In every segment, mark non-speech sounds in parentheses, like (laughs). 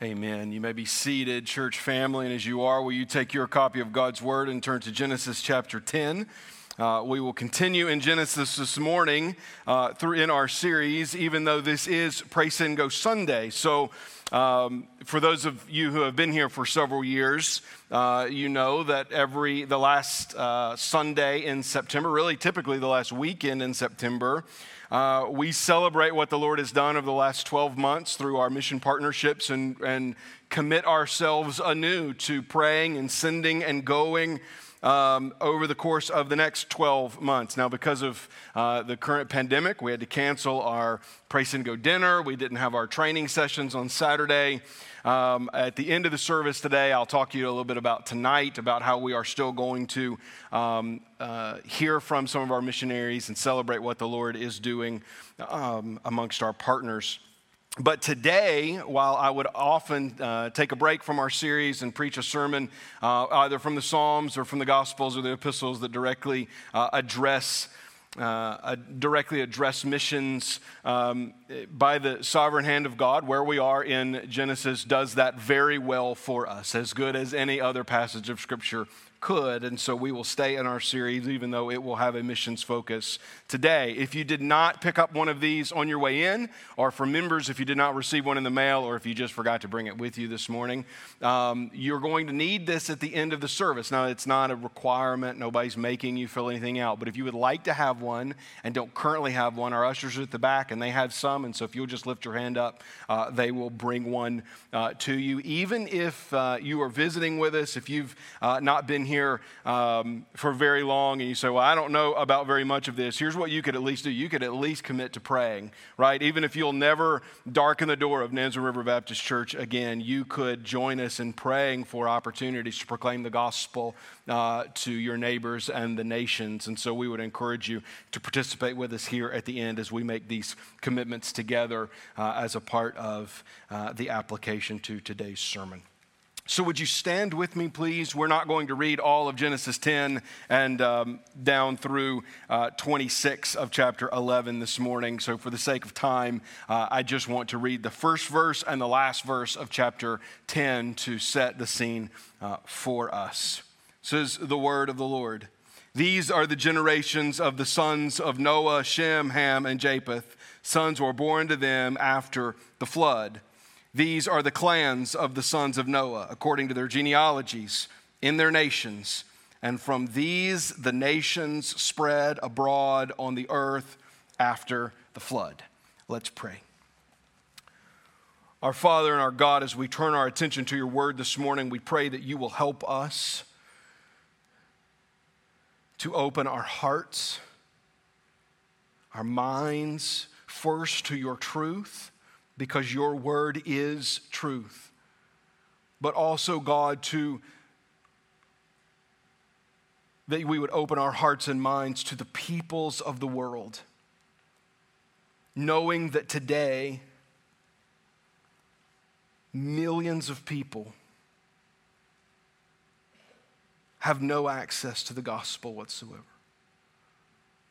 Amen. You may be seated, church family, and as you are, will you take your copy of God's Word and turn to Genesis chapter 10? Uh, we will continue in Genesis this morning uh, through in our series, even though this is Praise and Go Sunday. So, um, for those of you who have been here for several years, uh, you know that every the last uh, Sunday in September, really typically the last weekend in September, uh, we celebrate what the Lord has done over the last 12 months through our mission partnerships and, and commit ourselves anew to praying and sending and going um, over the course of the next 12 months. Now, because of uh, the current pandemic, we had to cancel our Praise and Go dinner. We didn't have our training sessions on Saturday. Um, at the end of the service today, I'll talk to you a little bit about tonight, about how we are still going to um, uh, hear from some of our missionaries and celebrate what the Lord is doing um, amongst our partners. But today, while I would often uh, take a break from our series and preach a sermon uh, either from the Psalms or from the Gospels or the epistles that directly uh, address uh, directly address missions um, by the sovereign hand of God, where we are in Genesis, does that very well for us, as good as any other passage of Scripture could. And so we will stay in our series, even though it will have a missions focus today. If you did not pick up one of these on your way in, or for members, if you did not receive one in the mail, or if you just forgot to bring it with you this morning, um, you're going to need this at the end of the service. Now, it's not a requirement, nobody's making you fill anything out, but if you would like to have one and don't currently have one, our ushers are at the back and they have some. And so if you'll just lift your hand up, uh, they will bring one uh, to you. Even if uh, you are visiting with us, if you've uh, not been here um, for very long and you say, Well, I don't know about very much of this, here's what you could at least do. You could at least commit to praying, right? Even if you'll never darken the door of Nansemond River Baptist Church again, you could join us in praying for opportunities to proclaim the gospel uh, to your neighbors and the nations. And so we would encourage you to participate with us here at the end as we make these commitments together uh, as a part of uh, the application to today's sermon. So, would you stand with me, please? We're not going to read all of Genesis 10 and um, down through uh, 26 of chapter 11 this morning. So, for the sake of time, uh, I just want to read the first verse and the last verse of chapter 10 to set the scene uh, for us. Says the word of the Lord. These are the generations of the sons of Noah, Shem, Ham, and Japheth. Sons were born to them after the flood. These are the clans of the sons of Noah, according to their genealogies in their nations. And from these the nations spread abroad on the earth after the flood. Let's pray. Our Father and our God, as we turn our attention to your word this morning, we pray that you will help us to open our hearts, our minds, first to your truth because your word is truth. But also, God, to that we would open our hearts and minds to the peoples of the world, knowing that today millions of people have no access to the gospel whatsoever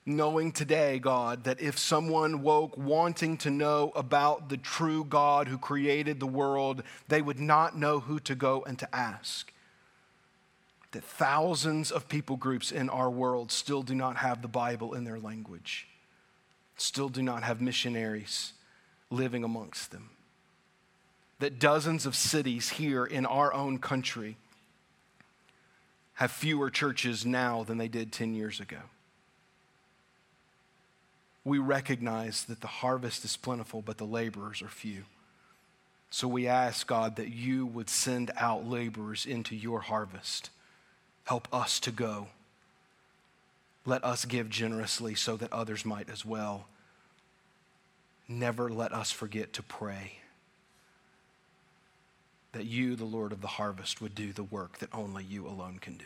knowing today, God, that if someone woke wanting to know about the true God who created the world, they would not know who to go and to ask. That thousands of people groups in our world still do not have the Bible in their language, still do not have missionaries living amongst them. That dozens of cities here in our own country have fewer churches now than they did 10 years ago we recognize that the harvest is plentiful, but the laborers are few. So we ask, God, that you would send out laborers into your harvest. Help us to go. Let us give generously so that others might as well. Never let us forget to pray that you, the Lord of the harvest, would do the work that only you alone can do.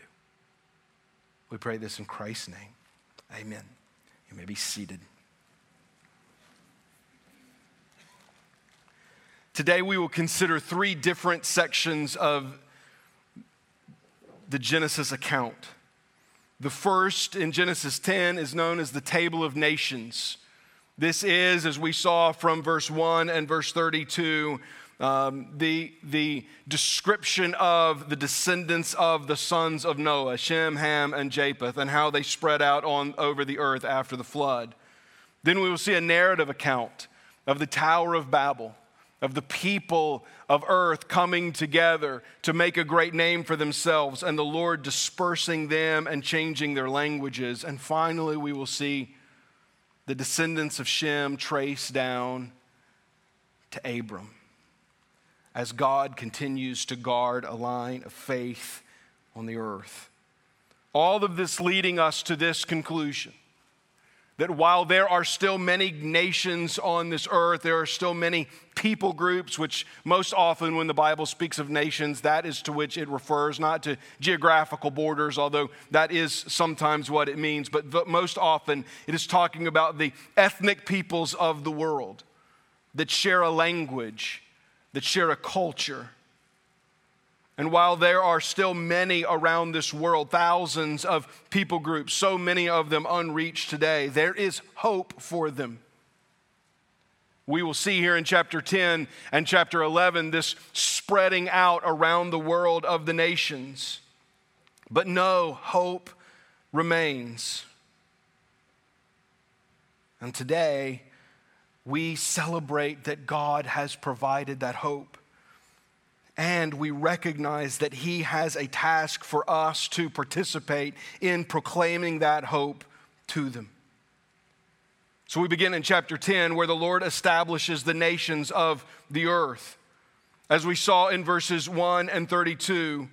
We pray this in Christ's name. Amen. You may be seated. Today we will consider three different sections of the Genesis account. The first in Genesis 10 is known as the Table of Nations. This is, as we saw from verse 1 and verse 32, um, the, the description of the descendants of the sons of Noah, Shem, Ham, and Japheth, and how they spread out on, over the earth after the flood. Then we will see a narrative account of the Tower of Babel, of the people of earth coming together to make a great name for themselves, and the Lord dispersing them and changing their languages. And finally, we will see the descendants of Shem trace down to Abram as God continues to guard a line of faith on the earth. All of this leading us to this conclusion that while there are still many nations on this earth, there are still many people groups, which most often, when the Bible speaks of nations, that is to which it refers, not to geographical borders, although that is sometimes what it means, but most often it is talking about the ethnic peoples of the world that share a language, that share a culture and while there are still many around this world, thousands of people groups, so many of them unreached today, there is hope for them. We will see here in chapter 10 and chapter 11 this spreading out around the world of the nations. But no, hope remains. And today, we celebrate that God has provided that hope and we recognize that He has a task for us to participate in proclaiming that hope to them. So we begin in chapter 10, where the Lord establishes the nations of the earth. As we saw in verses 1 and 32,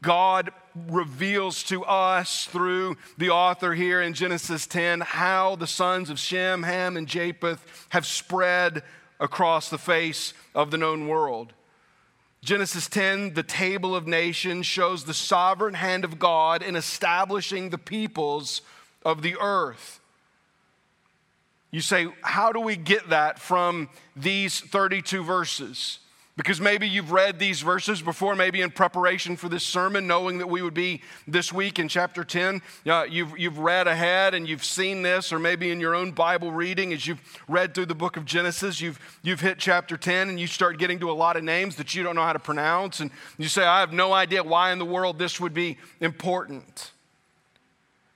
God reveals to us through the author here in Genesis 10 how the sons of Shem, Ham, and Japheth have spread across the face of the known world. Genesis 10, the table of nations, shows the sovereign hand of God in establishing the peoples of the earth. You say, how do we get that from these 32 verses? Because maybe you've read these verses before, maybe in preparation for this sermon, knowing that we would be this week in chapter 10. Uh, you've, you've read ahead and you've seen this, or maybe in your own Bible reading, as you've read through the book of Genesis, you've, you've hit chapter 10 and you start getting to a lot of names that you don't know how to pronounce. And you say, I have no idea why in the world this would be important.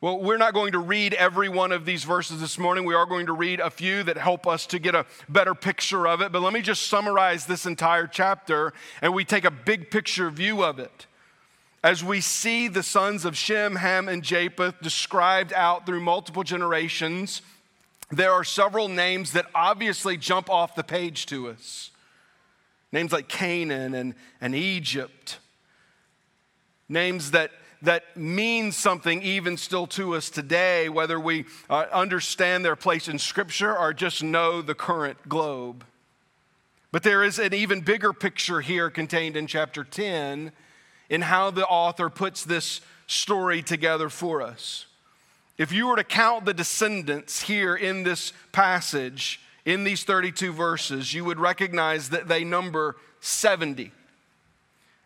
Well, we're not going to read every one of these verses this morning. We are going to read a few that help us to get a better picture of it. But let me just summarize this entire chapter and we take a big picture view of it. As we see the sons of Shem, Ham, and Japheth described out through multiple generations, there are several names that obviously jump off the page to us. Names like Canaan and, and Egypt. Names that that means something even still to us today, whether we uh, understand their place in Scripture or just know the current globe. But there is an even bigger picture here contained in chapter 10 in how the author puts this story together for us. If you were to count the descendants here in this passage, in these 32 verses, you would recognize that they number 70.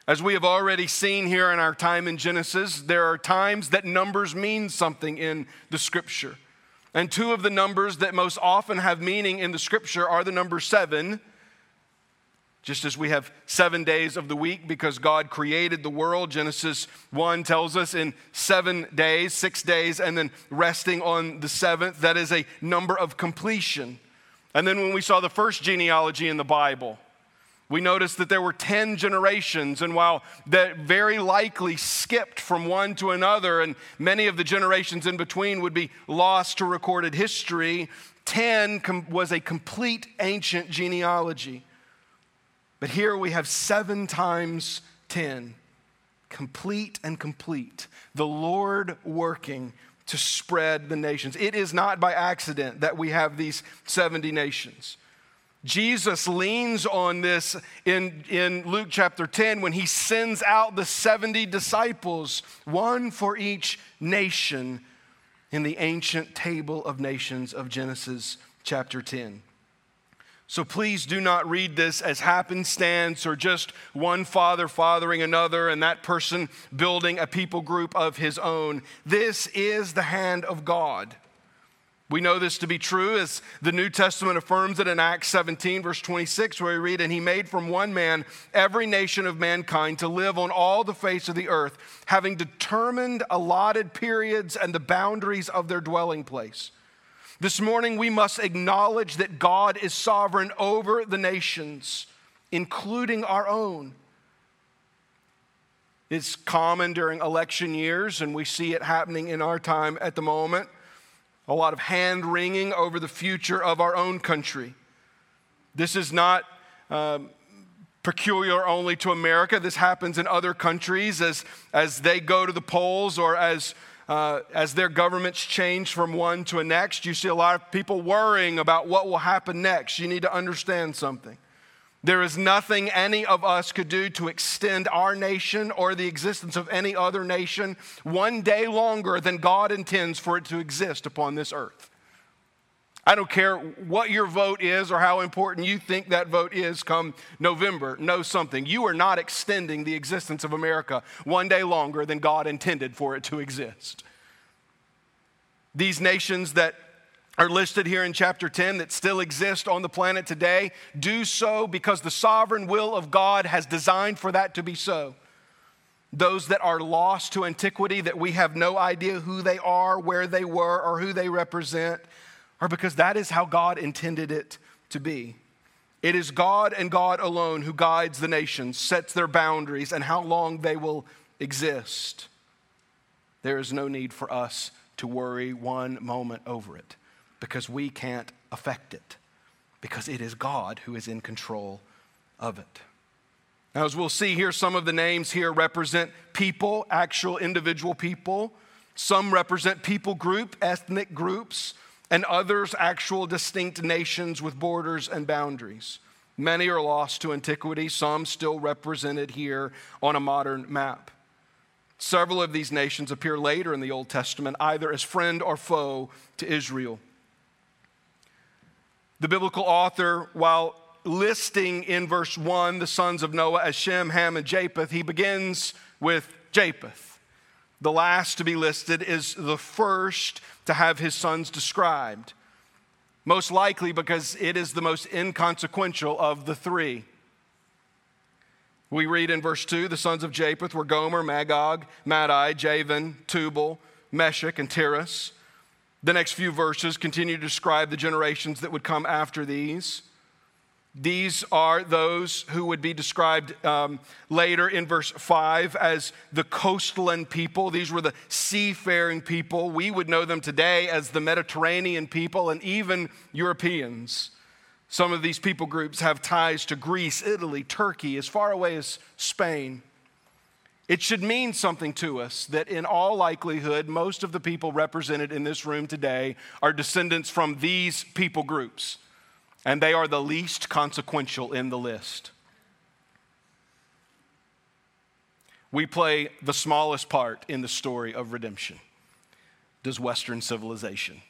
As we have already seen here in our time in Genesis, there are times that numbers mean something in the scripture. And two of the numbers that most often have meaning in the scripture are the number seven, just as we have seven days of the week because God created the world. Genesis 1 tells us in seven days, six days, and then resting on the seventh. That is a number of completion. And then when we saw the first genealogy in the Bible, we noticed that there were 10 generations, and while that very likely skipped from one to another, and many of the generations in between would be lost to recorded history, 10 com- was a complete ancient genealogy. But here we have seven times 10, complete and complete. The Lord working to spread the nations. It is not by accident that we have these 70 nations. Jesus leans on this in, in Luke chapter 10 when he sends out the 70 disciples, one for each nation, in the ancient table of nations of Genesis chapter 10. So please do not read this as happenstance or just one father fathering another and that person building a people group of his own. This is the hand of God We know this to be true as the New Testament affirms it in Acts 17, verse 26, where we read, And he made from one man every nation of mankind to live on all the face of the earth, having determined allotted periods and the boundaries of their dwelling place. This morning, we must acknowledge that God is sovereign over the nations, including our own. It's common during election years, and we see it happening in our time at the moment a lot of hand wringing over the future of our own country. This is not um, peculiar only to America. This happens in other countries as, as they go to the polls or as, uh, as their governments change from one to a next. You see a lot of people worrying about what will happen next. You need to understand something. There is nothing any of us could do to extend our nation or the existence of any other nation one day longer than God intends for it to exist upon this earth. I don't care what your vote is or how important you think that vote is come November. Know something. You are not extending the existence of America one day longer than God intended for it to exist. These nations that are listed here in chapter 10 that still exist on the planet today do so because the sovereign will of God has designed for that to be so. Those that are lost to antiquity, that we have no idea who they are, where they were, or who they represent, are because that is how God intended it to be. It is God and God alone who guides the nations, sets their boundaries, and how long they will exist. There is no need for us to worry one moment over it because we can't affect it, because it is God who is in control of it. Now, as we'll see here, some of the names here represent people, actual individual people. Some represent people group, ethnic groups, and others actual distinct nations with borders and boundaries. Many are lost to antiquity, some still represented here on a modern map. Several of these nations appear later in the Old Testament, either as friend or foe to Israel. The biblical author, while listing in verse 1 the sons of Noah as Shem, Ham, and Japheth, he begins with Japheth. The last to be listed is the first to have his sons described, most likely because it is the most inconsequential of the three. We read in verse 2 the sons of Japheth were Gomer, Magog, Madai, Javan, Tubal, Meshech, and Tiras. The next few verses continue to describe the generations that would come after these. These are those who would be described um, later in verse 5 as the coastland people. These were the seafaring people. We would know them today as the Mediterranean people and even Europeans. Some of these people groups have ties to Greece, Italy, Turkey, as far away as Spain. It should mean something to us that, in all likelihood, most of the people represented in this room today are descendants from these people groups, and they are the least consequential in the list. We play the smallest part in the story of redemption, does Western civilization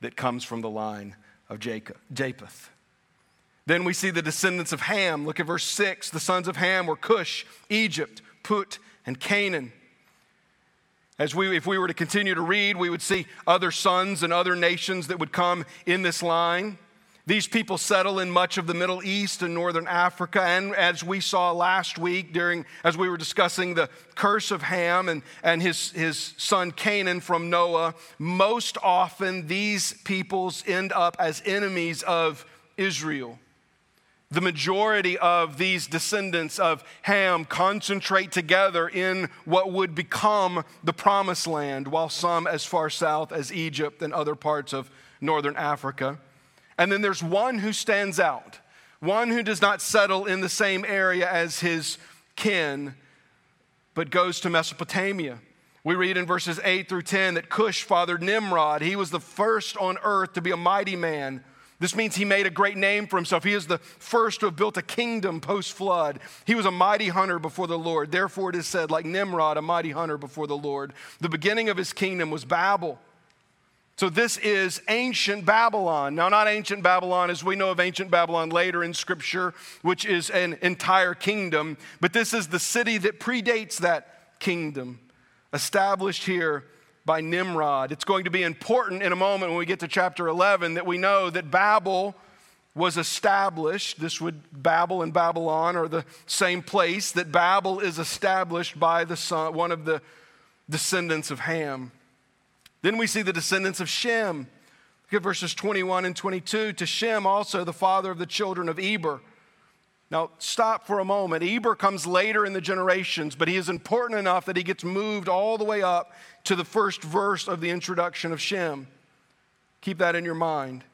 that comes from the line of Jacob, Japheth. Then we see the descendants of Ham. Look at verse 6. The sons of Ham were Cush, Egypt, Put, and Canaan. As we, if we were to continue to read, we would see other sons and other nations that would come in this line. These people settle in much of the Middle East and Northern Africa. And as we saw last week during, as we were discussing the curse of Ham and, and his, his son Canaan from Noah, most often these peoples end up as enemies of Israel. The majority of these descendants of Ham concentrate together in what would become the promised land, while some as far south as Egypt and other parts of northern Africa. And then there's one who stands out, one who does not settle in the same area as his kin, but goes to Mesopotamia. We read in verses 8 through 10 that Cush fathered Nimrod. He was the first on earth to be a mighty man this means he made a great name for himself. He is the first to have built a kingdom post flood. He was a mighty hunter before the Lord. Therefore, it is said, like Nimrod, a mighty hunter before the Lord. The beginning of his kingdom was Babel. So, this is ancient Babylon. Now, not ancient Babylon as we know of ancient Babylon later in Scripture, which is an entire kingdom, but this is the city that predates that kingdom, established here by Nimrod. It's going to be important in a moment when we get to chapter 11 that we know that Babel was established. This would, Babel and Babylon are the same place, that Babel is established by the son, one of the descendants of Ham. Then we see the descendants of Shem. Look at verses 21 and 22. To Shem also, the father of the children of Eber. Now, stop for a moment. Eber comes later in the generations, but he is important enough that he gets moved all the way up to the first verse of the introduction of Shem. Keep that in your mind.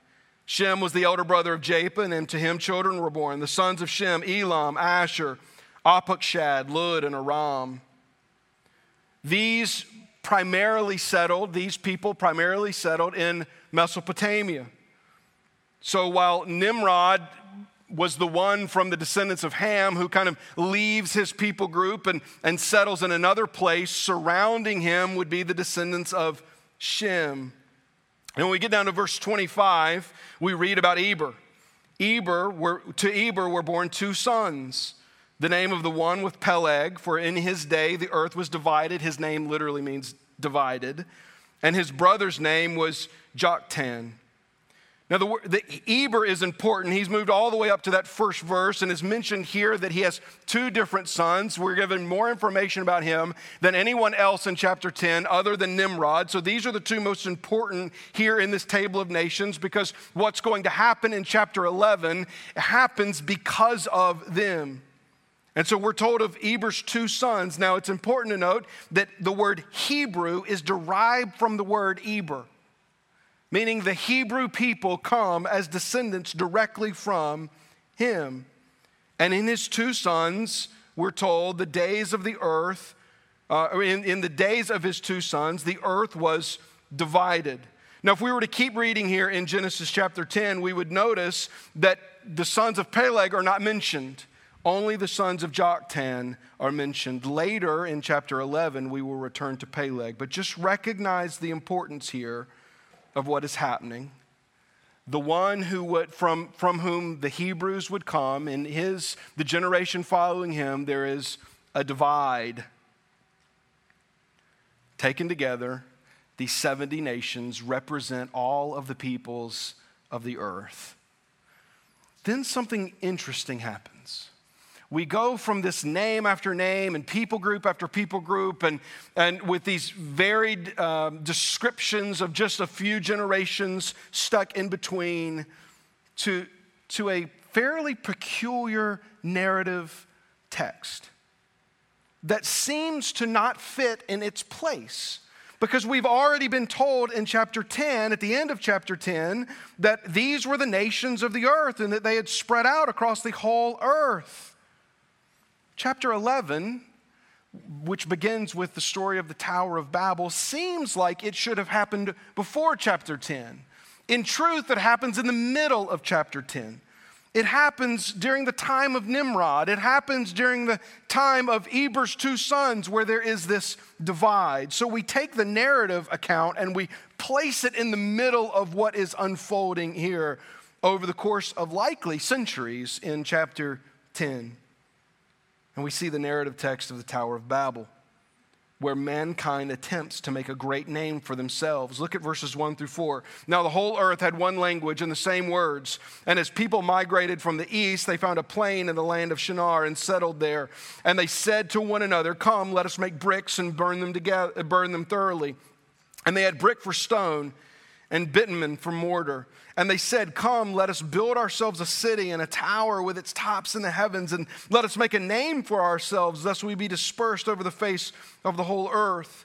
Shem was the elder brother of Japheth, and to him children were born. The sons of Shem, Elam, Asshur, Arpachshad, Lud, and Aram. These primarily settled, these people primarily settled in Mesopotamia. So while Nimrod was the one from the descendants of Ham who kind of leaves his people group and, and settles in another place. Surrounding him would be the descendants of Shem. And when we get down to verse 25, we read about Eber. Eber were, to Eber were born two sons. The name of the one with Peleg, for in his day the earth was divided. His name literally means divided. And his brother's name was Joktan. Now, the, the Eber is important. He's moved all the way up to that first verse and is mentioned here that he has two different sons. We're given more information about him than anyone else in chapter 10 other than Nimrod. So these are the two most important here in this table of nations because what's going to happen in chapter 11 happens because of them. And so we're told of Eber's two sons. Now, it's important to note that the word Hebrew is derived from the word Eber meaning the Hebrew people come as descendants directly from him. And in his two sons, we're told, the days of the earth, uh, in, in the days of his two sons, the earth was divided. Now, if we were to keep reading here in Genesis chapter 10, we would notice that the sons of Peleg are not mentioned. Only the sons of Joktan are mentioned. Later in chapter 11, we will return to Peleg. But just recognize the importance here of what is happening. The one who would, from, from whom the Hebrews would come, in his, the generation following him, there is a divide. Taken together, these 70 nations represent all of the peoples of the earth. Then something interesting happens we go from this name after name and people group after people group and, and with these varied um, descriptions of just a few generations stuck in between to, to a fairly peculiar narrative text that seems to not fit in its place. Because we've already been told in chapter 10, at the end of chapter 10, that these were the nations of the earth and that they had spread out across the whole earth. Chapter 11, which begins with the story of the Tower of Babel, seems like it should have happened before chapter 10. In truth, it happens in the middle of chapter 10. It happens during the time of Nimrod. It happens during the time of Eber's two sons, where there is this divide. So we take the narrative account and we place it in the middle of what is unfolding here over the course of likely centuries in chapter 10. And we see the narrative text of the Tower of Babel, where mankind attempts to make a great name for themselves. Look at verses 1 through 4. Now, the whole earth had one language and the same words. And as people migrated from the east, they found a plain in the land of Shinar and settled there. And they said to one another, Come, let us make bricks and burn them, together, burn them thoroughly. And they had brick for stone and bitumen for mortar. And they said, Come, let us build ourselves a city and a tower with its tops in the heavens, and let us make a name for ourselves, lest we be dispersed over the face of the whole earth.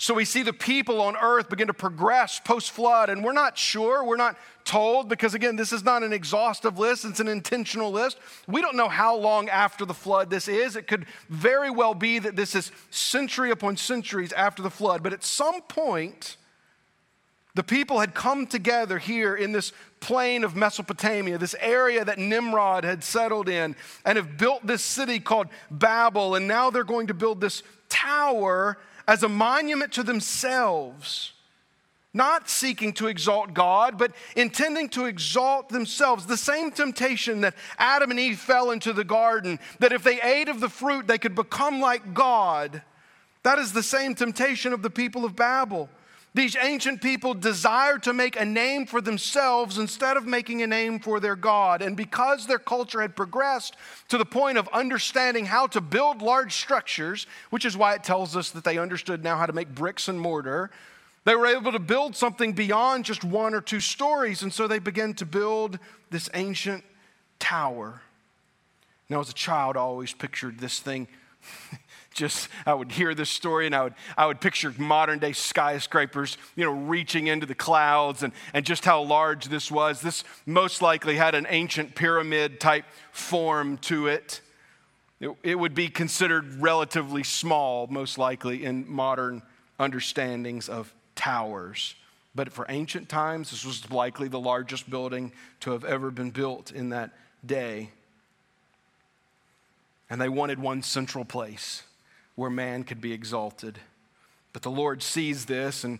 So we see the people on earth begin to progress post flood, and we're not sure, we're not told, because again, this is not an exhaustive list, it's an intentional list. We don't know how long after the flood this is. It could very well be that this is century upon centuries after the flood, but at some point, the people had come together here in this plain of Mesopotamia, this area that Nimrod had settled in, and have built this city called Babel. And now they're going to build this tower as a monument to themselves, not seeking to exalt God, but intending to exalt themselves. The same temptation that Adam and Eve fell into the garden, that if they ate of the fruit, they could become like God. That is the same temptation of the people of Babel. These ancient people desired to make a name for themselves instead of making a name for their God. And because their culture had progressed to the point of understanding how to build large structures, which is why it tells us that they understood now how to make bricks and mortar, they were able to build something beyond just one or two stories. And so they began to build this ancient tower. Now, as a child, I always pictured this thing just I would hear this story and I would, I would picture modern day skyscrapers, you know, reaching into the clouds and, and just how large this was. This most likely had an ancient pyramid type form to it. It, it would be considered relatively small, most likely, in modern understandings of towers. But for ancient times, this was likely the largest building to have ever been built in that day. And they wanted one central place where man could be exalted. But the Lord sees this and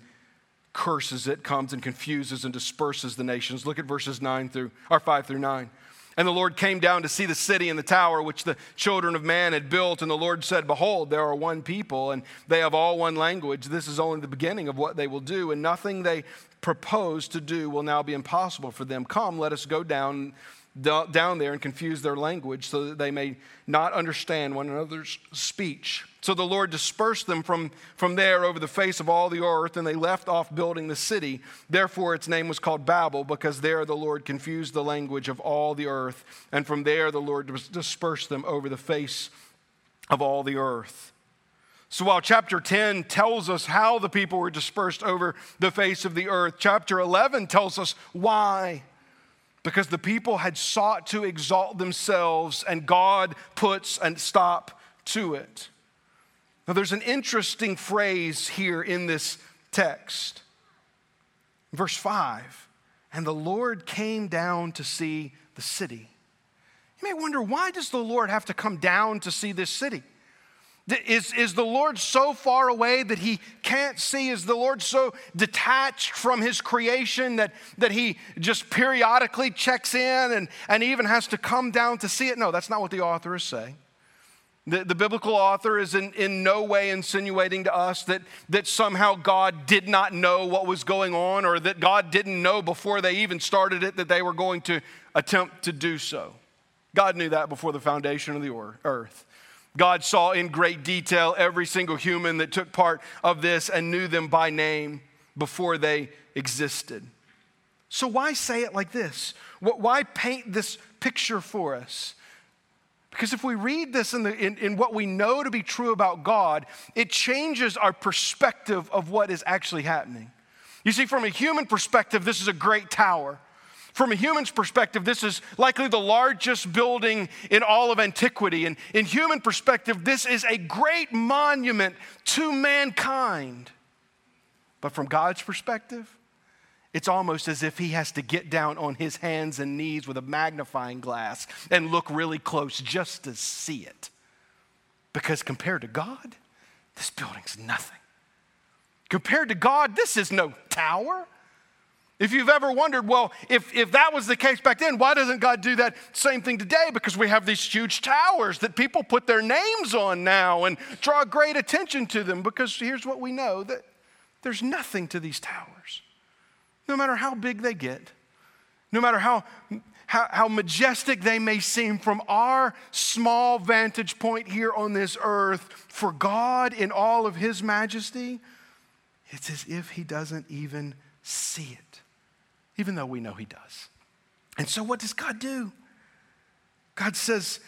curses it, comes and confuses and disperses the nations. Look at verses 9 through or 5 through 9. And the Lord came down to see the city and the tower which the children of man had built. And the Lord said, Behold, there are one people, and they have all one language. This is only the beginning of what they will do, and nothing they propose to do will now be impossible for them. Come, let us go down down there and confuse their language so that they may not understand one another's speech. So the Lord dispersed them from, from there over the face of all the earth, and they left off building the city. Therefore, its name was called Babel, because there the Lord confused the language of all the earth. And from there the Lord dispersed them over the face of all the earth. So while chapter 10 tells us how the people were dispersed over the face of the earth, chapter 11 tells us why because the people had sought to exalt themselves, and God puts a stop to it. Now, there's an interesting phrase here in this text. Verse 5 And the Lord came down to see the city. You may wonder, why does the Lord have to come down to see this city? Is, is the Lord so far away that he can't see? Is the Lord so detached from his creation that, that he just periodically checks in and, and even has to come down to see it? No, that's not what the author is saying. The, the biblical author is in, in no way insinuating to us that, that somehow God did not know what was going on or that God didn't know before they even started it that they were going to attempt to do so. God knew that before the foundation of the earth. God saw in great detail every single human that took part of this and knew them by name before they existed. So, why say it like this? Why paint this picture for us? Because if we read this in, the, in, in, what we know to be true about God, it changes our perspective of what is actually happening. You see, from a human perspective, this is a great tower. From a human's perspective, this is likely the largest building in all of antiquity. And in human perspective, this is a great monument to mankind. But from God's perspective, it's almost as if he has to get down on his hands and knees with a magnifying glass and look really close just to see it. Because compared to God, this building's nothing. Compared to God, this is no tower. If you've ever wondered, well, if, if that was the case back then, why doesn't God do that same thing today? Because we have these huge towers that people put their names on now and draw great attention to them. Because here's what we know that there's nothing to these towers. No matter how big they get, no matter how, how, how majestic they may seem from our small vantage point here on this earth, for God in all of His majesty, it's as if He doesn't even see it even though we know He does. And so, what does God do? God says,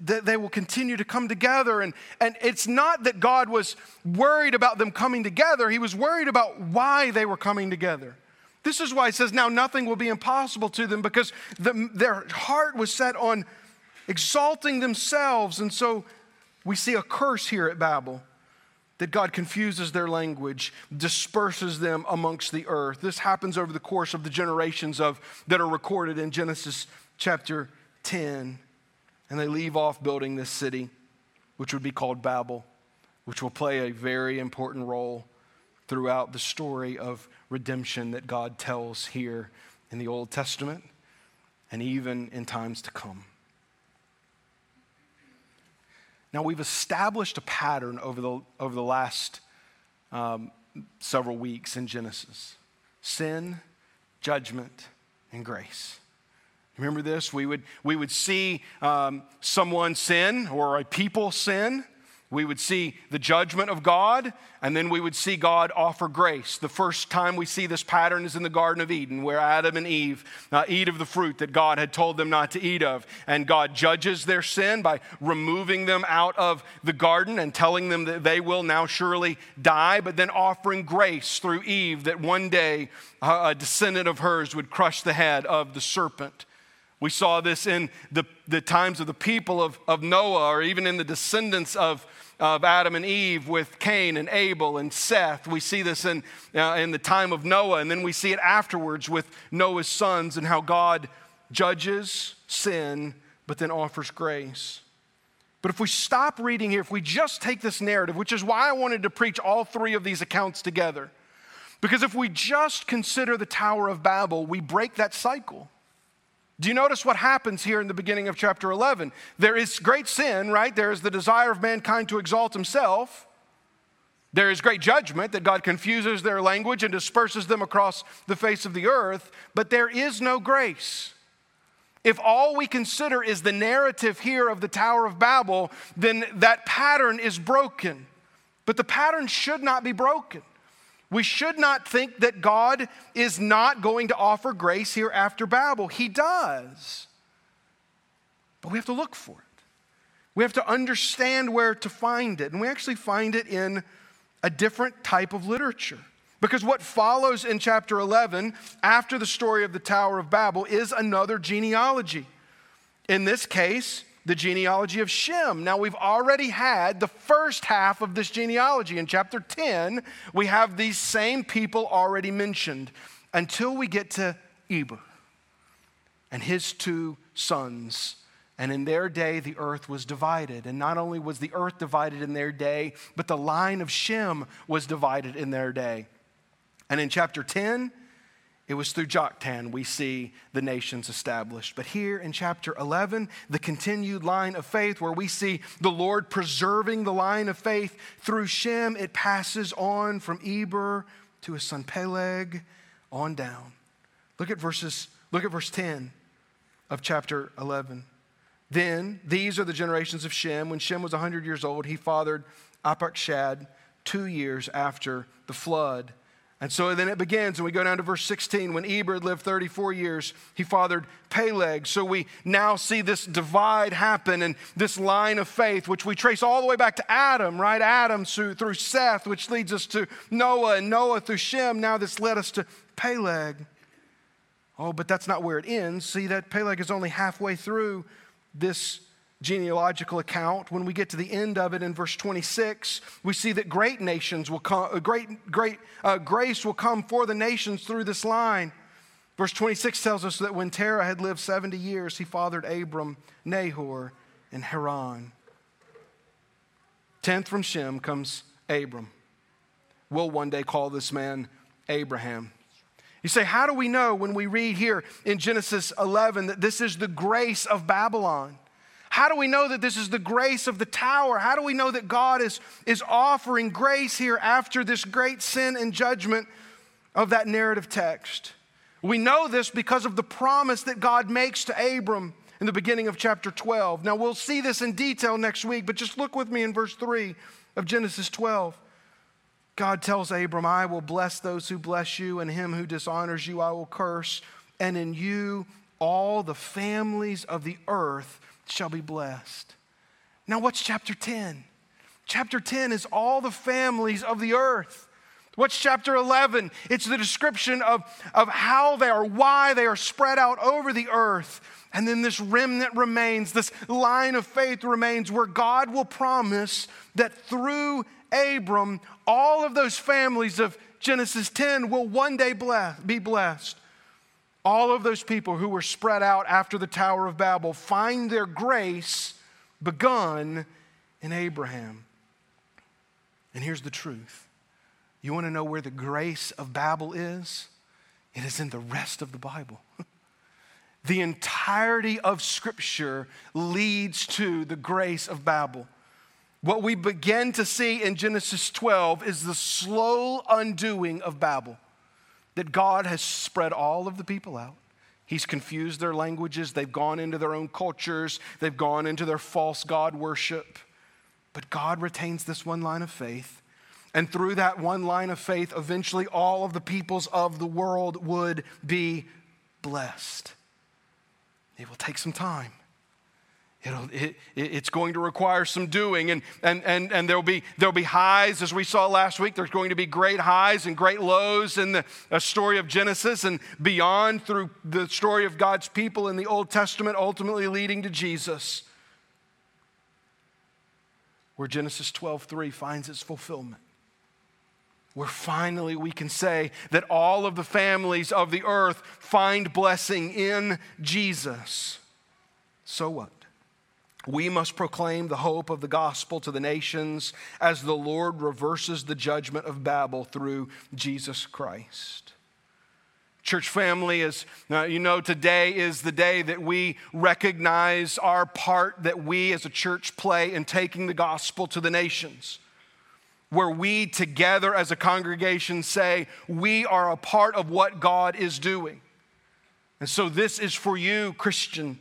that they will continue to come together. And, and it's not that God was worried about them coming together, He was worried about why they were coming together. This is why it says, Now nothing will be impossible to them because the, their heart was set on exalting themselves. And so we see a curse here at Babel that God confuses their language, disperses them amongst the earth. This happens over the course of the generations of that are recorded in Genesis chapter 10. And they leave off building this city, which would be called Babel, which will play a very important role throughout the story of redemption that God tells here in the Old Testament and even in times to come. Now, we've established a pattern over the, over the last um, several weeks in Genesis sin, judgment, and grace. Remember this? We would, we would see um, someone sin or a people sin. We would see the judgment of God, and then we would see God offer grace. The first time we see this pattern is in the Garden of Eden, where Adam and Eve uh, eat of the fruit that God had told them not to eat of. And God judges their sin by removing them out of the garden and telling them that they will now surely die, but then offering grace through Eve that one day uh, a descendant of hers would crush the head of the serpent. We saw this in the, the times of the people of, of Noah, or even in the descendants of, of Adam and Eve with Cain and Abel and Seth. We see this in, uh, in the time of Noah, and then we see it afterwards with Noah's sons and how God judges sin, but then offers grace. But if we stop reading here, if we just take this narrative, which is why I wanted to preach all three of these accounts together, because if we just consider the Tower of Babel, we break that cycle. Do you notice what happens here in the beginning of chapter 11? There is great sin, right? There is the desire of mankind to exalt himself. There is great judgment that God confuses their language and disperses them across the face of the earth, but there is no grace. If all we consider is the narrative here of the Tower of Babel, then that pattern is broken. But the pattern should not be broken. We should not think that God is not going to offer grace here after Babel. He does. But we have to look for it. We have to understand where to find it. And we actually find it in a different type of literature. Because what follows in chapter 11, after the story of the Tower of Babel, is another genealogy. In this case, the genealogy of Shem. Now, we've already had the first half of this genealogy. In chapter 10, we have these same people already mentioned until we get to Eber and his two sons. And in their day, the earth was divided. And not only was the earth divided in their day, but the line of Shem was divided in their day. And in chapter 10, it was through Joktan we see the nations established. But here in chapter 11, the continued line of faith, where we see the Lord preserving the line of faith through Shem, it passes on from Eber to his son Peleg on down. Look at verses, look at verse 10 of chapter 11. Then these are the generations of Shem. When Shem was 100 years old, he fathered Arpachshad two years after the flood. And so then it begins, and we go down to verse 16. When Eber lived 34 years, he fathered Peleg. So we now see this divide happen and this line of faith, which we trace all the way back to Adam, right? Adam through, Seth, which leads us to Noah, and Noah through Shem. Now this led us to Peleg. Oh, but that's not where it ends. See, that Peleg is only halfway through this genealogical account, when we get to the end of it in verse 26, we see that great nations will come, uh, great, great uh, grace will come for the nations through this line. Verse 26 tells us that when Terah had lived 70 years, he fathered Abram, Nahor, and Haran. Tenth from Shem comes Abram. We'll one day call this man Abraham. You say, how do we know when we read here in Genesis 11 that this is the grace of Babylon? How do we know that this is the grace of the tower? How do we know that God is, is offering grace here after this great sin and judgment of that narrative text? We know this because of the promise that God makes to Abram in the beginning of chapter 12. Now, we'll see this in detail next week, but just look with me in verse 3 of Genesis 12. God tells Abram, I will bless those who bless you, and him who dishonors you I will curse, and in you all the families of the earth shall be blessed. Now, what's chapter 10? Chapter 10 is all the families of the earth. What's chapter 11? It's the description of, of how they are, why they are spread out over the earth. And then this remnant remains, this line of faith remains, where God will promise that through Abram, all of those families of Genesis 10 will one day bless, be blessed. All of those people who were spread out after the Tower of Babel find their grace begun in Abraham. And here's the truth you want to know where the grace of Babel is? It is in the rest of the Bible. (laughs) the entirety of Scripture leads to the grace of Babel. What we begin to see in Genesis 12 is the slow undoing of Babel, that God has spread all of the people out. He's confused their languages. They've gone into their own cultures. They've gone into their false God worship. But God retains this one line of faith. And through that one line of faith, eventually all of the peoples of the world would be blessed. It will take some time. It'll, it, it's going to require some doing, and, and, and, and there'll, be, there'll be highs, as we saw last week. There's going to be great highs and great lows in the story of Genesis and beyond through the story of God's people in the Old Testament, ultimately leading to Jesus, where Genesis 12:3 finds its fulfillment. Where finally we can say that all of the families of the earth find blessing in Jesus. So what? We must proclaim the hope of the gospel to the nations as the Lord reverses the judgment of Babel through Jesus Christ. Church family, as uh, you know, today is the day that we recognize our part that we as a church play in taking the gospel to the nations. Where we together as a congregation say, we are a part of what God is doing. And so, this is for you, Christian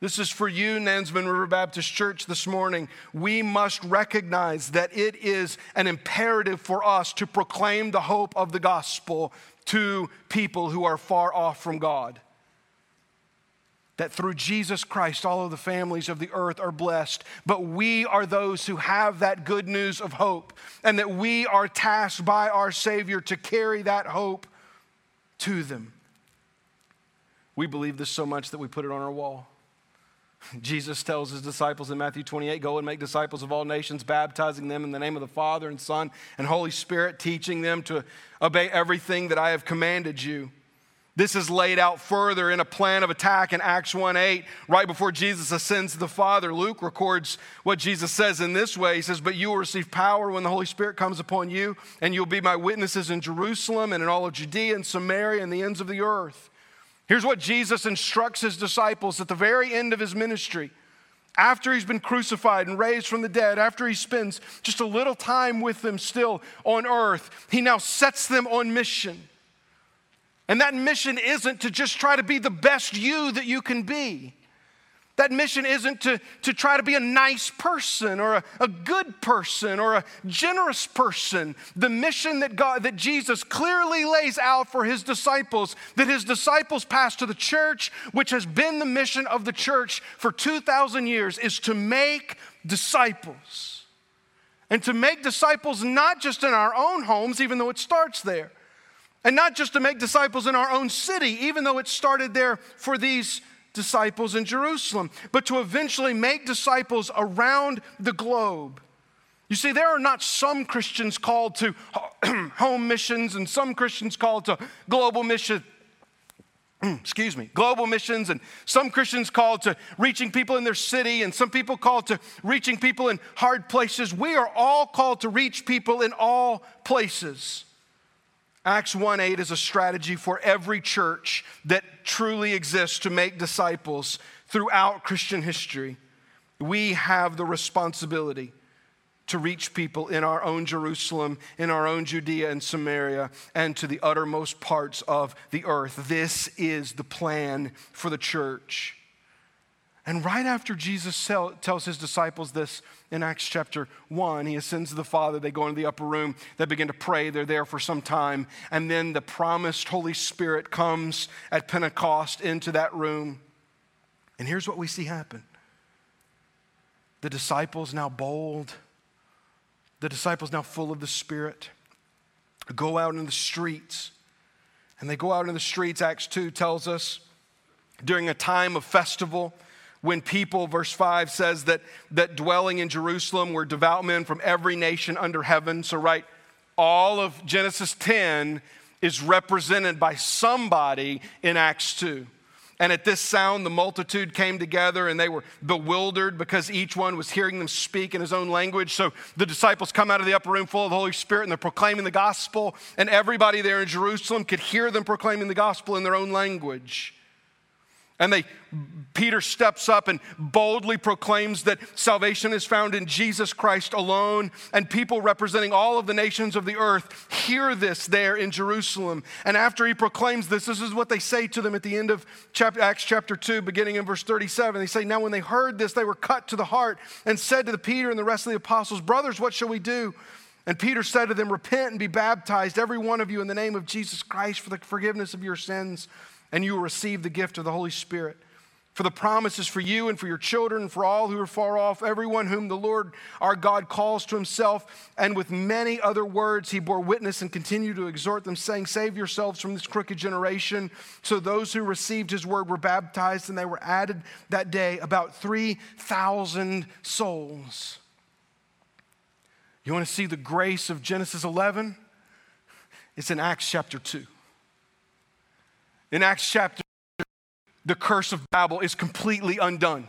this is for you, Nansemond River Baptist Church, this morning. We must recognize that it is an imperative for us to proclaim the hope of the gospel to people who are far off from God. That through Jesus Christ, all of the families of the earth are blessed, but we are those who have that good news of hope, and that we are tasked by our Savior to carry that hope to them. We believe this so much that we put it on our wall. Jesus tells his disciples in Matthew 28 go and make disciples of all nations, baptizing them in the name of the Father and Son and Holy Spirit, teaching them to obey everything that I have commanded you. This is laid out further in a plan of attack in Acts 1 8, right before Jesus ascends to the Father. Luke records what Jesus says in this way He says, But you will receive power when the Holy Spirit comes upon you, and you'll be my witnesses in Jerusalem and in all of Judea and Samaria and the ends of the earth. Here's what Jesus instructs his disciples at the very end of his ministry. After he's been crucified and raised from the dead, after he spends just a little time with them still on earth, he now sets them on mission. And that mission isn't to just try to be the best you that you can be. That mission isn't to, to try to be a nice person or a, a good person or a generous person. The mission that God that Jesus clearly lays out for his disciples, that his disciples pass to the church, which has been the mission of the church for 2,000 years, is to make disciples. And to make disciples not just in our own homes, even though it starts there. And not just to make disciples in our own city, even though it started there for these disciples in Jerusalem, but to eventually make disciples around the globe. You see, there are not some Christians called to (clears throat) home missions and some Christians called to global mission. (clears throat) Excuse me, global missions, and some Christians called to reaching people in their city, and some people called to reaching people in hard places. We are all called to reach people in all places. Acts 1 8 is a strategy for every church that truly exists to make disciples throughout Christian history. We have the responsibility to reach people in our own Jerusalem, in our own Judea and Samaria, and to the uttermost parts of the earth. This is the plan for the church. And right after Jesus tell, tells his disciples this in Acts chapter 1, he ascends to the Father. They go into the upper room. They begin to pray. They're there for some time. And then the promised Holy Spirit comes at Pentecost into that room. And here's what we see happen the disciples, now bold, the disciples, now full of the Spirit, go out in the streets. And they go out in the streets, Acts 2 tells us, during a time of festival when people, verse 5 says that, that dwelling in Jerusalem were devout men from every nation under heaven. So, right, all of Genesis 10 is represented by somebody in Acts 2. And at this sound, the multitude came together and they were bewildered because each one was hearing them speak in his own language. So the disciples come out of the upper room full of the Holy Spirit and they're proclaiming the gospel. And everybody there in Jerusalem could hear them proclaiming the gospel in their own language. And they Peter steps up and boldly proclaims that salvation is found in Jesus Christ alone. And people representing all of the nations of the earth hear this there in Jerusalem. And after he proclaims this, this is what they say to them at the end of chapter, Acts chapter 2, beginning in verse 37. They say, Now when they heard this, they were cut to the heart and said to the Peter and the rest of the apostles, Brothers, what shall we do? And Peter said to them, Repent and be baptized, every one of you, in the name of Jesus Christ for the forgiveness of your sins and you will receive the gift of the Holy Spirit. For the promise is for you and for your children, for all who are far off, everyone whom the Lord our God calls to himself. And with many other words, he bore witness and continued to exhort them, saying, Save yourselves from this crooked generation. So those who received his word were baptized, and they were added that day about 3,000 souls. You want to see the grace of Genesis 11? It's in Acts chapter 2. In Acts chapter, the curse of Babel is completely undone.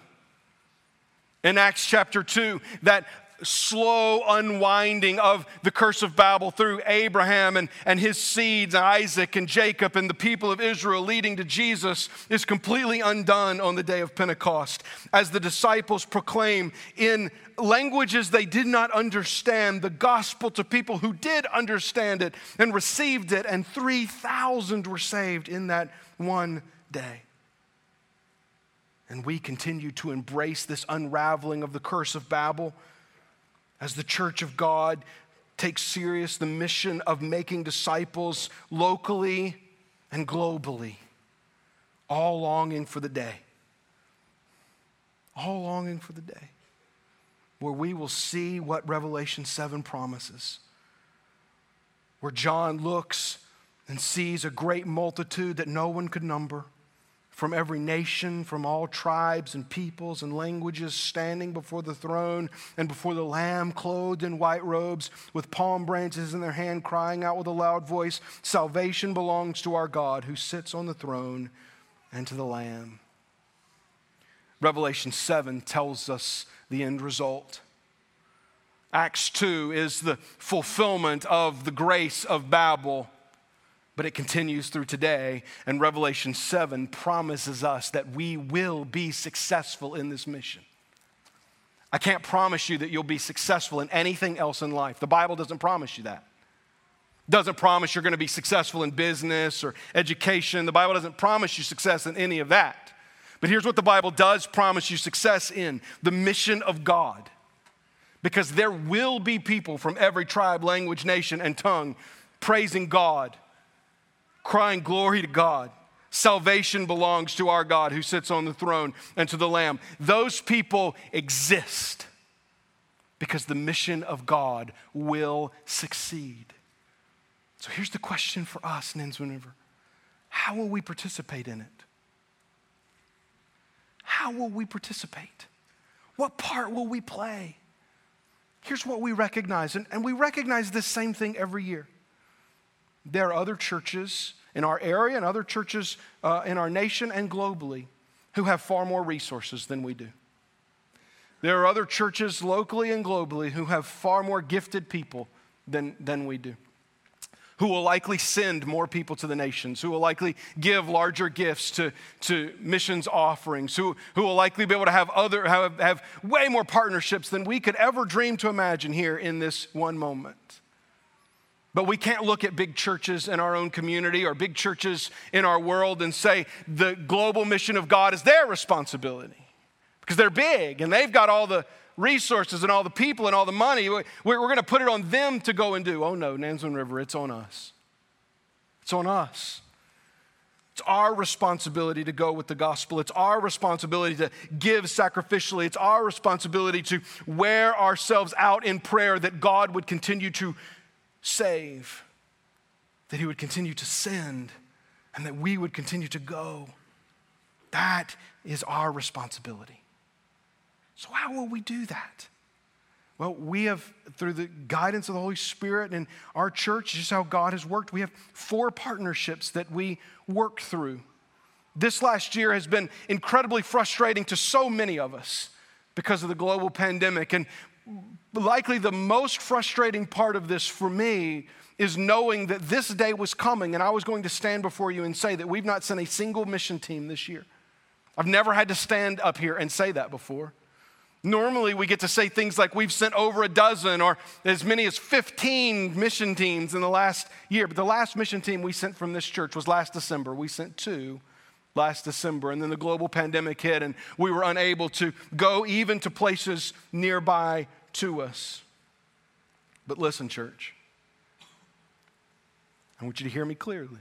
In Acts chapter 2, that slow unwinding of the curse of Babel through Abraham and, and his seeds, Isaac and Jacob, and the people of Israel leading to Jesus is completely undone on the day of Pentecost as the disciples proclaim in languages they did not understand the gospel to people who did understand it and received it, and 3,000 were saved in that one day. And we continue to embrace this unraveling of the curse of Babel as the church of God takes serious the mission of making disciples locally and globally, all longing for the day. All longing for the day where we will see what Revelation 7 promises. Where John looks and sees a great multitude that no one could number from every nation, from all tribes and peoples and languages, standing before the throne and before the Lamb, clothed in white robes, with palm branches in their hand, crying out with a loud voice Salvation belongs to our God who sits on the throne and to the Lamb. Revelation 7 tells us the end result. Acts 2 is the fulfillment of the grace of Babel but it continues through today. And Revelation 7 promises us that we will be successful in this mission. I can't promise you that you'll be successful in anything else in life. The Bible doesn't promise you that. Doesn't promise you're going to be successful in business or education. The Bible doesn't promise you success in any of that. But here's what the Bible does promise you success in the mission of God. Because there will be people from every tribe, language, nation, and tongue praising God crying, Glory to God. Salvation belongs to our God who sits on the throne and to the Lamb. Those people exist because the mission of God will succeed. So here's the question for us, Nansemond River How will we participate in it? How will we participate? What part will we play? Here's what we recognize, and, and we recognize this same thing every year. There are other churches in our area and other churches uh, in our nation and globally who have far more resources than we do. There are other churches locally and globally who have far more gifted people than, than we do, who will likely send more people to the nations, who will likely give larger gifts to, to missions offerings, who, who will likely be able to have, other, have, have way more partnerships than we could ever dream to imagine here in this one moment. But we can't look at big churches in our own community or big churches in our world and say the global mission of God is their responsibility because they're big and they've got all the resources and all the people and all the money. We're, going to put it on them to go and do. Oh no, Nansemond River, it's on us. It's on us. It's our responsibility to go with the gospel. It's our responsibility to give sacrificially. It's our responsibility to wear ourselves out in prayer that God would continue to save, that He would continue to send, and that we would continue to go. That is our responsibility. So, how will we do that? Well, we have, through the guidance of the Holy Spirit and our church, just how God has worked, we have four partnerships that we work through. This last year has been incredibly frustrating to so many of us because of the global pandemic. And likely the most frustrating part of this for me is knowing that this day was coming and I was going to stand before you and say that we've not sent a single mission team this year. I've never had to stand up here and say that before. Normally, we get to say things like we've sent over a dozen or as many as 15 mission teams in the last year. But the last mission team we sent from this church was last December. We sent two last December. And then the global pandemic hit, and we were unable to go even to places nearby to us. But listen, church, I want you to hear me clearly.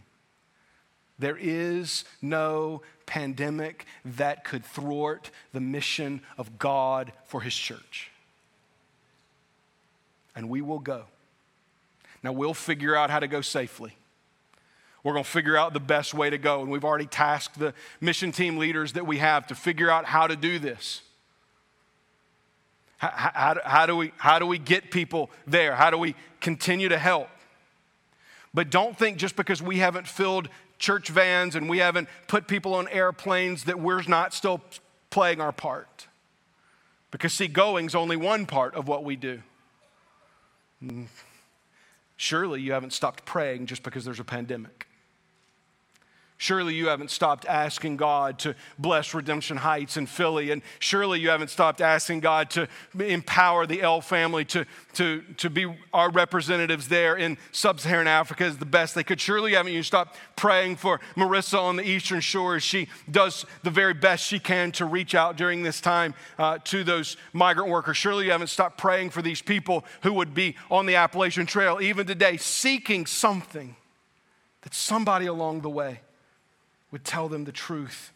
There is no pandemic that could thwart the mission of God for His church. And we will go. Now, we'll figure out how to go safely. We're going to figure out the best way to go. And we've already tasked the mission team leaders that we have to figure out how to do this. How, how, how, do we, how do we get people there? How do we continue to help? But don't think just because we haven't filled church vans and we haven't put people on airplanes that we're not still playing our part. Because, see, going's only one part of what we do. Surely you haven't stopped praying just because there's a pandemic. Surely you haven't stopped asking God to bless Redemption Heights and Philly. And surely you haven't stopped asking God to empower the L family to, to, to be our representatives there in sub Saharan Africa as the best they could. Surely you haven't you stopped praying for Marissa on the Eastern Shore as she does the very best she can to reach out during this time uh, to those migrant workers. Surely you haven't stopped praying for these people who would be on the Appalachian Trail even today seeking something that somebody along the way would tell them the truth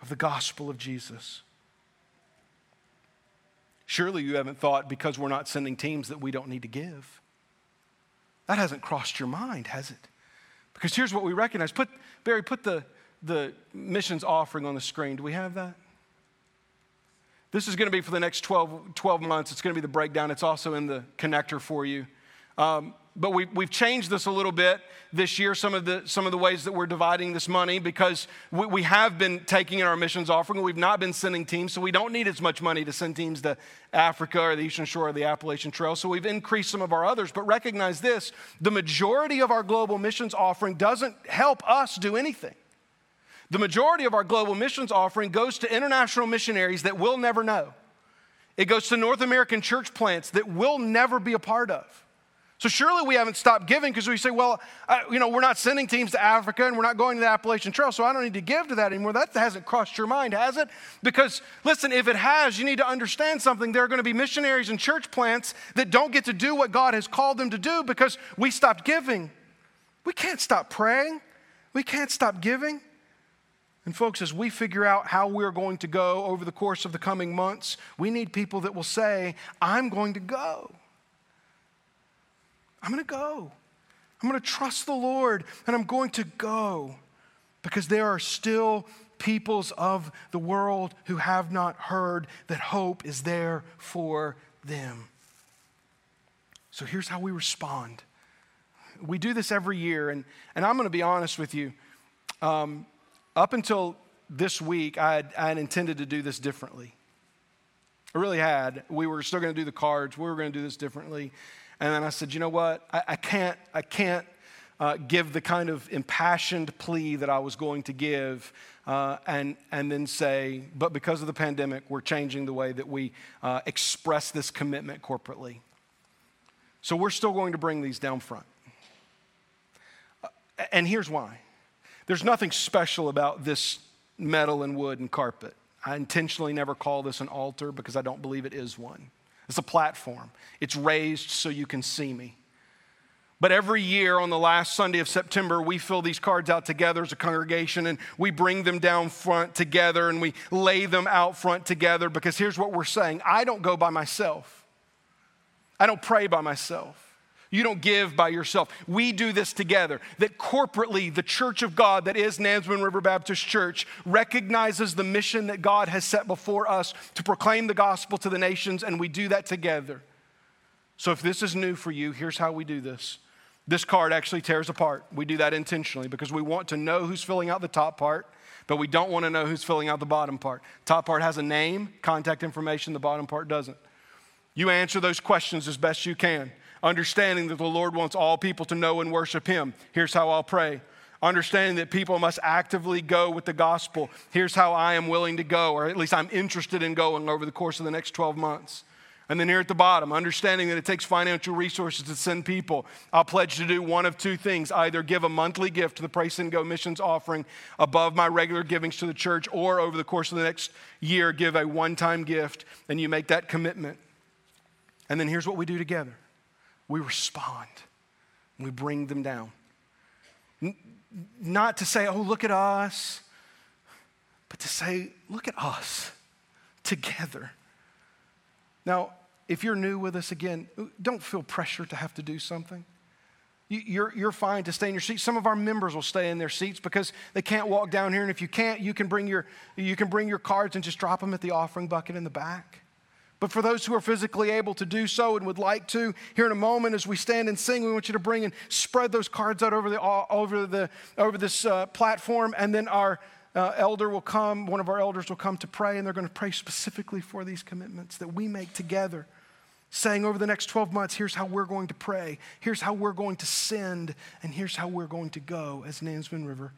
of the gospel of Jesus. Surely you haven't thought because we're not sending teams that we don't need to give. That hasn't crossed your mind, has it? Because here's what we recognize. Put, Barry, put the, the missions offering on the screen. Do we have that? This is going to be for the next 12, 12 months. It's going to be the breakdown. It's also in the connector for you. Um, but we, we've changed this a little bit this year, some of the, some of the ways that we're dividing this money, because we, we have been taking in our missions offering. And we've not been sending teams, so we don't need as much money to send teams to Africa or the Eastern Shore or the Appalachian Trail. So we've increased some of our others. But recognize this the majority of our global missions offering doesn't help us do anything. The majority of our global missions offering goes to international missionaries that we'll never know. It goes to North American church plants that we'll never be a part of. So surely we haven't stopped giving because we say, well, I, you know, we're not sending teams to Africa and we're not going to the Appalachian Trail, so I don't need to give to that anymore. That hasn't crossed your mind, has it? Because listen, if it has, you need to understand something. There are going to be missionaries and church plants that don't get to do what God has called them to do because we stopped giving. We can't stop praying. We can't stop giving. And, folks, as we figure out how we're going to go over the course of the coming months, we need people that will say, I'm going to go. I'm going to go. I'm going to trust the Lord and I'm going to go because there are still peoples of the world who have not heard that hope is there for them. So here's how we respond. We do this every year, and, and I'm going to be honest with you. Um, up until this week, I had, I had intended to do this differently. I really had. We were still going to do the cards, we were going to do this differently. And then I said, you know what? I, I can't, I can't uh, give the kind of impassioned plea that I was going to give uh, and, and then say, but because of the pandemic, we're changing the way that we uh, express this commitment corporately. So we're still going to bring these down front. Uh, and here's why there's nothing special about this metal and wood and carpet. I intentionally never call this an altar because I don't believe it is one. It's a platform, it's raised so you can see me. But every year on the last Sunday of September, we fill these cards out together as a congregation and we bring them down front together and we lay them out front together because here's what we're saying I don't go by myself, I don't pray by myself. You don't give by yourself. We do this together. That corporately, the church of God that is Nansemond River Baptist Church recognizes the mission that God has set before us to proclaim the gospel to the nations, and we do that together. So if this is new for you, here's how we do this. This card actually tears apart. We do that intentionally because we want to know who's filling out the top part, but we don't want to know who's filling out the bottom part. Top part has a name, contact information, the bottom part doesn't. You answer those questions as best you can understanding that the Lord wants all people to know and worship Him. Here's how I'll pray understanding that people must actively go with the gospel. Here's how I am willing to go, or at least I'm interested in going over the course of the next 12 months. And then here at the bottom, understanding that it takes financial resources to send people, I'll pledge to do one of two things either give a monthly gift to the Pray Send Go missions offering above my regular givings to the church, or over the course of the next year, give a one time gift, and you make that commitment. And then here's what we do together we respond, we bring them down. N- not to say, oh, look at us, but to say, look at us together. Now, if you're new with us again, uh, don't feel pressure to have to do something. You're, you're fine to stay in your seat. Some of our members will stay in their seats because they can't walk down here. And if you can't, you can bring your, you can bring your cards and just drop them at the offering bucket in the back. But for those who are physically able to do so and would like to, here in a moment as we stand and sing, we want you to bring and spread those cards out over, the, over, the, over this uh, platform. And then our uh, elder will come, one of our elders will come to pray, and they're going to pray specifically for these commitments that we make together, saying over the next 12 months, here's how we're going to pray, here's how we're going to send, and here's how we're going to go as Nansemond River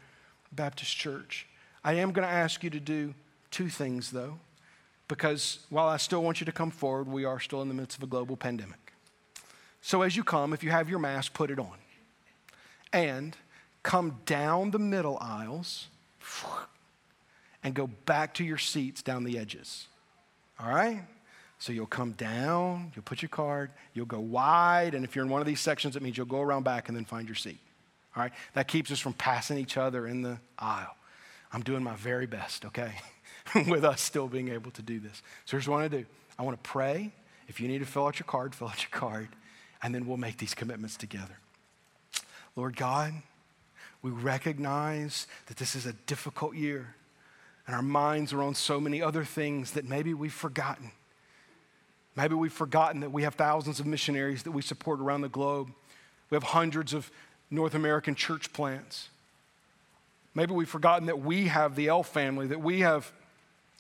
Baptist Church. I am going to ask you to do two things, though, because while I still want you to come forward, we are still in the midst of a global pandemic. So as you come, if you have your mask, put it on. And come down the middle aisles and go back to your seats down the edges. All right? So you'll come down, you'll put your card, you'll go wide, and if you're in one of these sections, it means you'll go around back and then find your seat. All right? That keeps us from passing each other in the aisle. I'm doing my very best, okay? (laughs) (laughs) With us still being able to do this. So here's what I do I want to pray. If you need to fill out your card, (laughs) fill out your card, and then we'll make these commitments together. Lord God, we recognize that this is a difficult year, and our minds are on so many other things that maybe we've forgotten. Maybe we've forgotten that we have thousands of missionaries that we support around the globe. We have hundreds of North American church plants. Maybe we've forgotten that we have the L family, that we have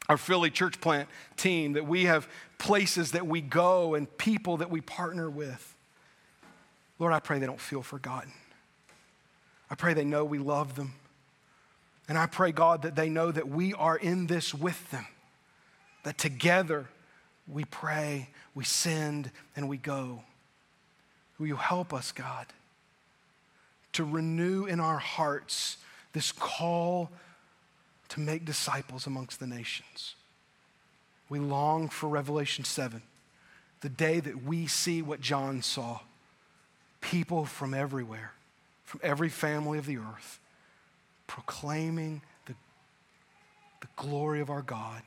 our Philly church plant team, that we have places that we go and people that we partner with. Lord, I pray they don't feel forgotten. I pray they know we love them. And I pray, God, that they know that we are in this with them, that together we pray, we send, and we go. Will you help us, God, to renew in our hearts this call to make disciples amongst the nations? We long for Revelation 7, the day that we see what John saw people from everywhere from every family of the earth, proclaiming the, the glory of our God,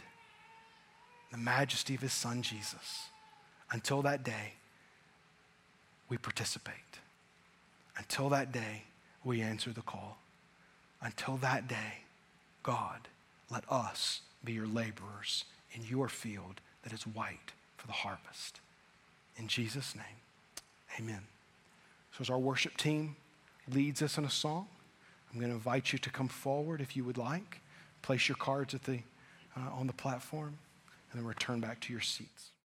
the majesty of his son Jesus. Until that day, we participate. Until that day, we answer the call. Until that day, God, let us be your laborers in your field that is white for the harvest. In Jesus' name, amen. So, as our worship team leads us in a song. I'm going to invite you to come forward if you would like. Place your cards at the, uh, on the platform and then return back to your seats.